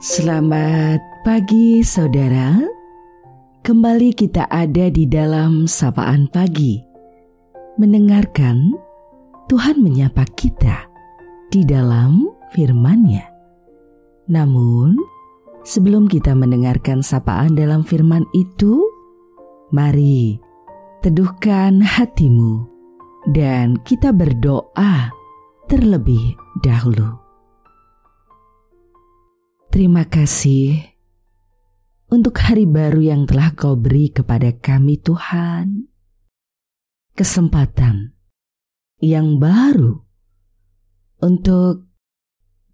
Selamat pagi saudara Kembali kita ada di dalam sapaan pagi Mendengarkan Tuhan menyapa kita di dalam firman-Nya. Namun, sebelum kita mendengarkan sapaan dalam firman itu, mari teduhkan hatimu dan kita berdoa terlebih dahulu. Terima kasih untuk hari baru yang telah Kau beri kepada kami, Tuhan. Kesempatan yang baru untuk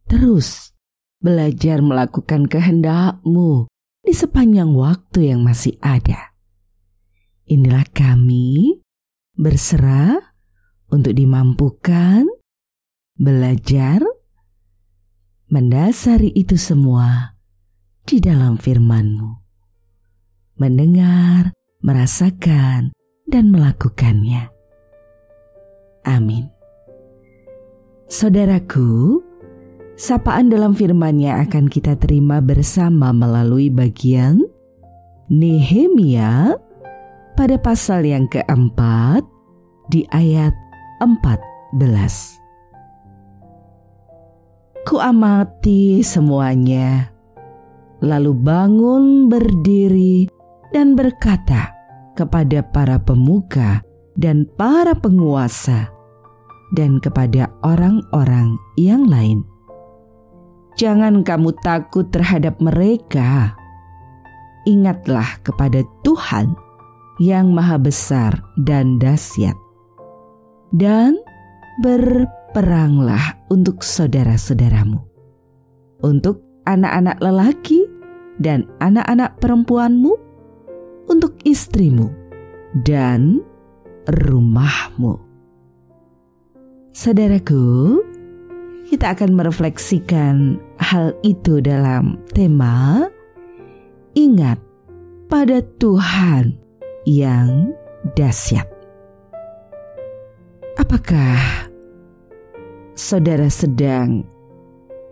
terus belajar melakukan kehendak-Mu di sepanjang waktu yang masih ada. Inilah kami berserah untuk dimampukan belajar mendasari itu semua di dalam firman-Mu. Mendengar, merasakan, dan melakukannya. Amin. Saudaraku, sapaan dalam firman-Nya akan kita terima bersama melalui bagian Nehemia pada pasal yang keempat di ayat 14 kuamati semuanya, lalu bangun berdiri dan berkata kepada para pemuka dan para penguasa dan kepada orang-orang yang lain. Jangan kamu takut terhadap mereka. Ingatlah kepada Tuhan yang Maha Besar dan Dahsyat, dan peranglah untuk saudara-saudaramu, untuk anak-anak lelaki dan anak-anak perempuanmu, untuk istrimu dan rumahmu. Saudaraku, kita akan merefleksikan hal itu dalam tema Ingat pada Tuhan yang dahsyat. Apakah saudara sedang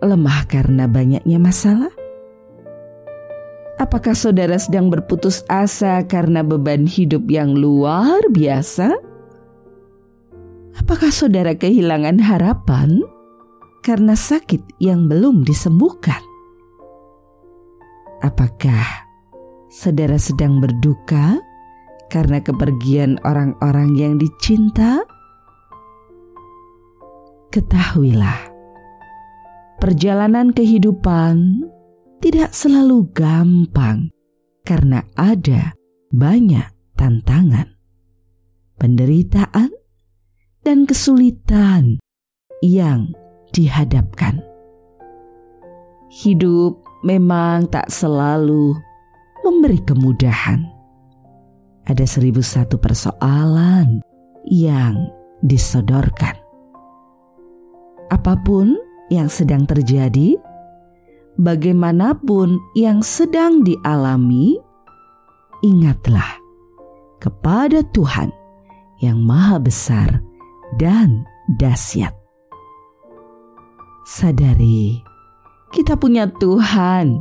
lemah karena banyaknya masalah? Apakah saudara sedang berputus asa karena beban hidup yang luar biasa? Apakah saudara kehilangan harapan karena sakit yang belum disembuhkan? Apakah saudara sedang berduka karena kepergian orang-orang yang dicinta? Ketahuilah, perjalanan kehidupan tidak selalu gampang karena ada banyak tantangan, penderitaan, dan kesulitan yang dihadapkan. Hidup memang tak selalu memberi kemudahan. Ada seribu satu persoalan yang disodorkan apa pun yang sedang terjadi, bagaimanapun yang sedang dialami, ingatlah kepada Tuhan yang Maha Besar dan dahsyat. Sadari, kita punya Tuhan,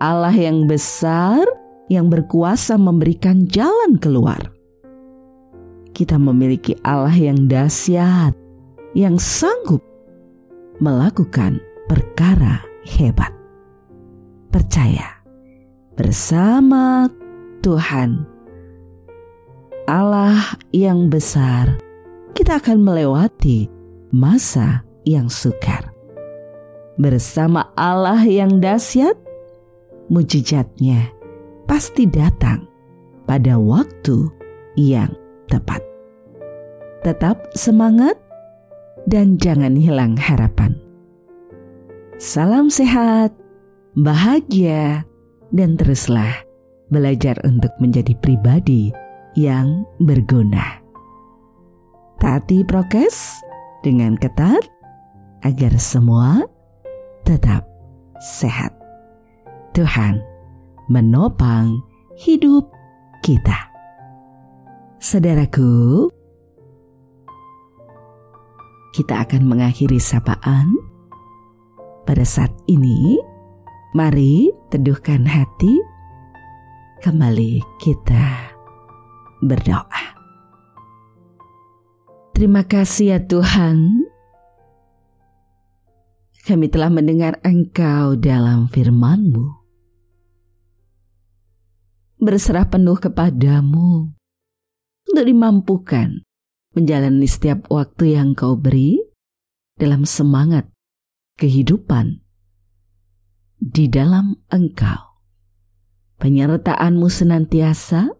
Allah yang besar yang berkuasa memberikan jalan keluar. Kita memiliki Allah yang dahsyat, yang sanggup melakukan perkara hebat. Percaya bersama Tuhan Allah yang besar, kita akan melewati masa yang sukar. Bersama Allah yang dahsyat, mujizatnya pasti datang pada waktu yang tepat. Tetap semangat dan jangan hilang harapan. Salam sehat, bahagia, dan teruslah belajar untuk menjadi pribadi yang berguna. Taati prokes dengan ketat agar semua tetap sehat. Tuhan menopang hidup kita. Saudaraku, kita akan mengakhiri sapaan pada saat ini Mari teduhkan hati, kembali kita berdoa. Terima kasih ya Tuhan, kami telah mendengar Engkau dalam firman-Mu. Berserah penuh kepadamu untuk dimampukan menjalani setiap waktu yang Kau beri dalam semangat kehidupan di dalam Engkau. Penyertaanmu senantiasa,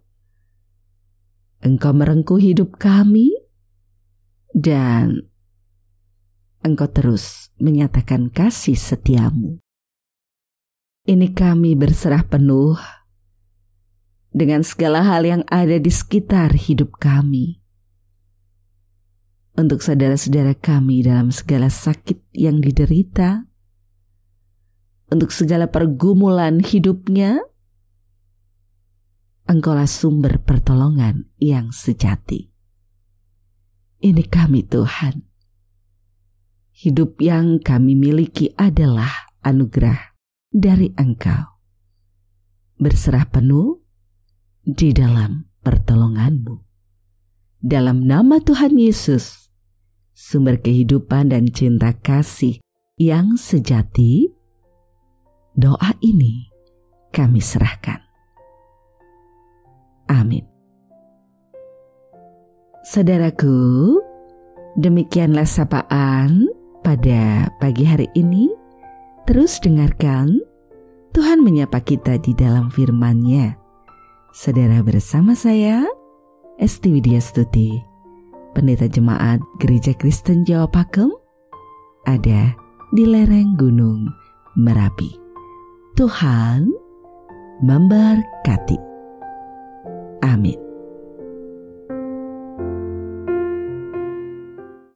Engkau merengkuh hidup kami, dan Engkau terus menyatakan kasih setiamu. Ini kami berserah penuh dengan segala hal yang ada di sekitar hidup kami. Untuk saudara-saudara kami dalam segala sakit yang diderita, untuk segala pergumulan hidupnya, Engkaulah sumber pertolongan yang sejati. Ini kami Tuhan. Hidup yang kami miliki adalah anugerah dari Engkau. Berserah penuh di dalam pertolonganmu. Dalam nama Tuhan Yesus, sumber kehidupan dan cinta kasih yang sejati, Doa ini kami serahkan. Amin. Saudaraku, demikianlah sapaan pada pagi hari ini. Terus dengarkan Tuhan menyapa kita di dalam firman-Nya. Saudara bersama saya, Esti Widya Stuti, pendeta jemaat Gereja Kristen Jawa Pakem, ada di lereng Gunung Merapi. Tuhan memberkati. Amin.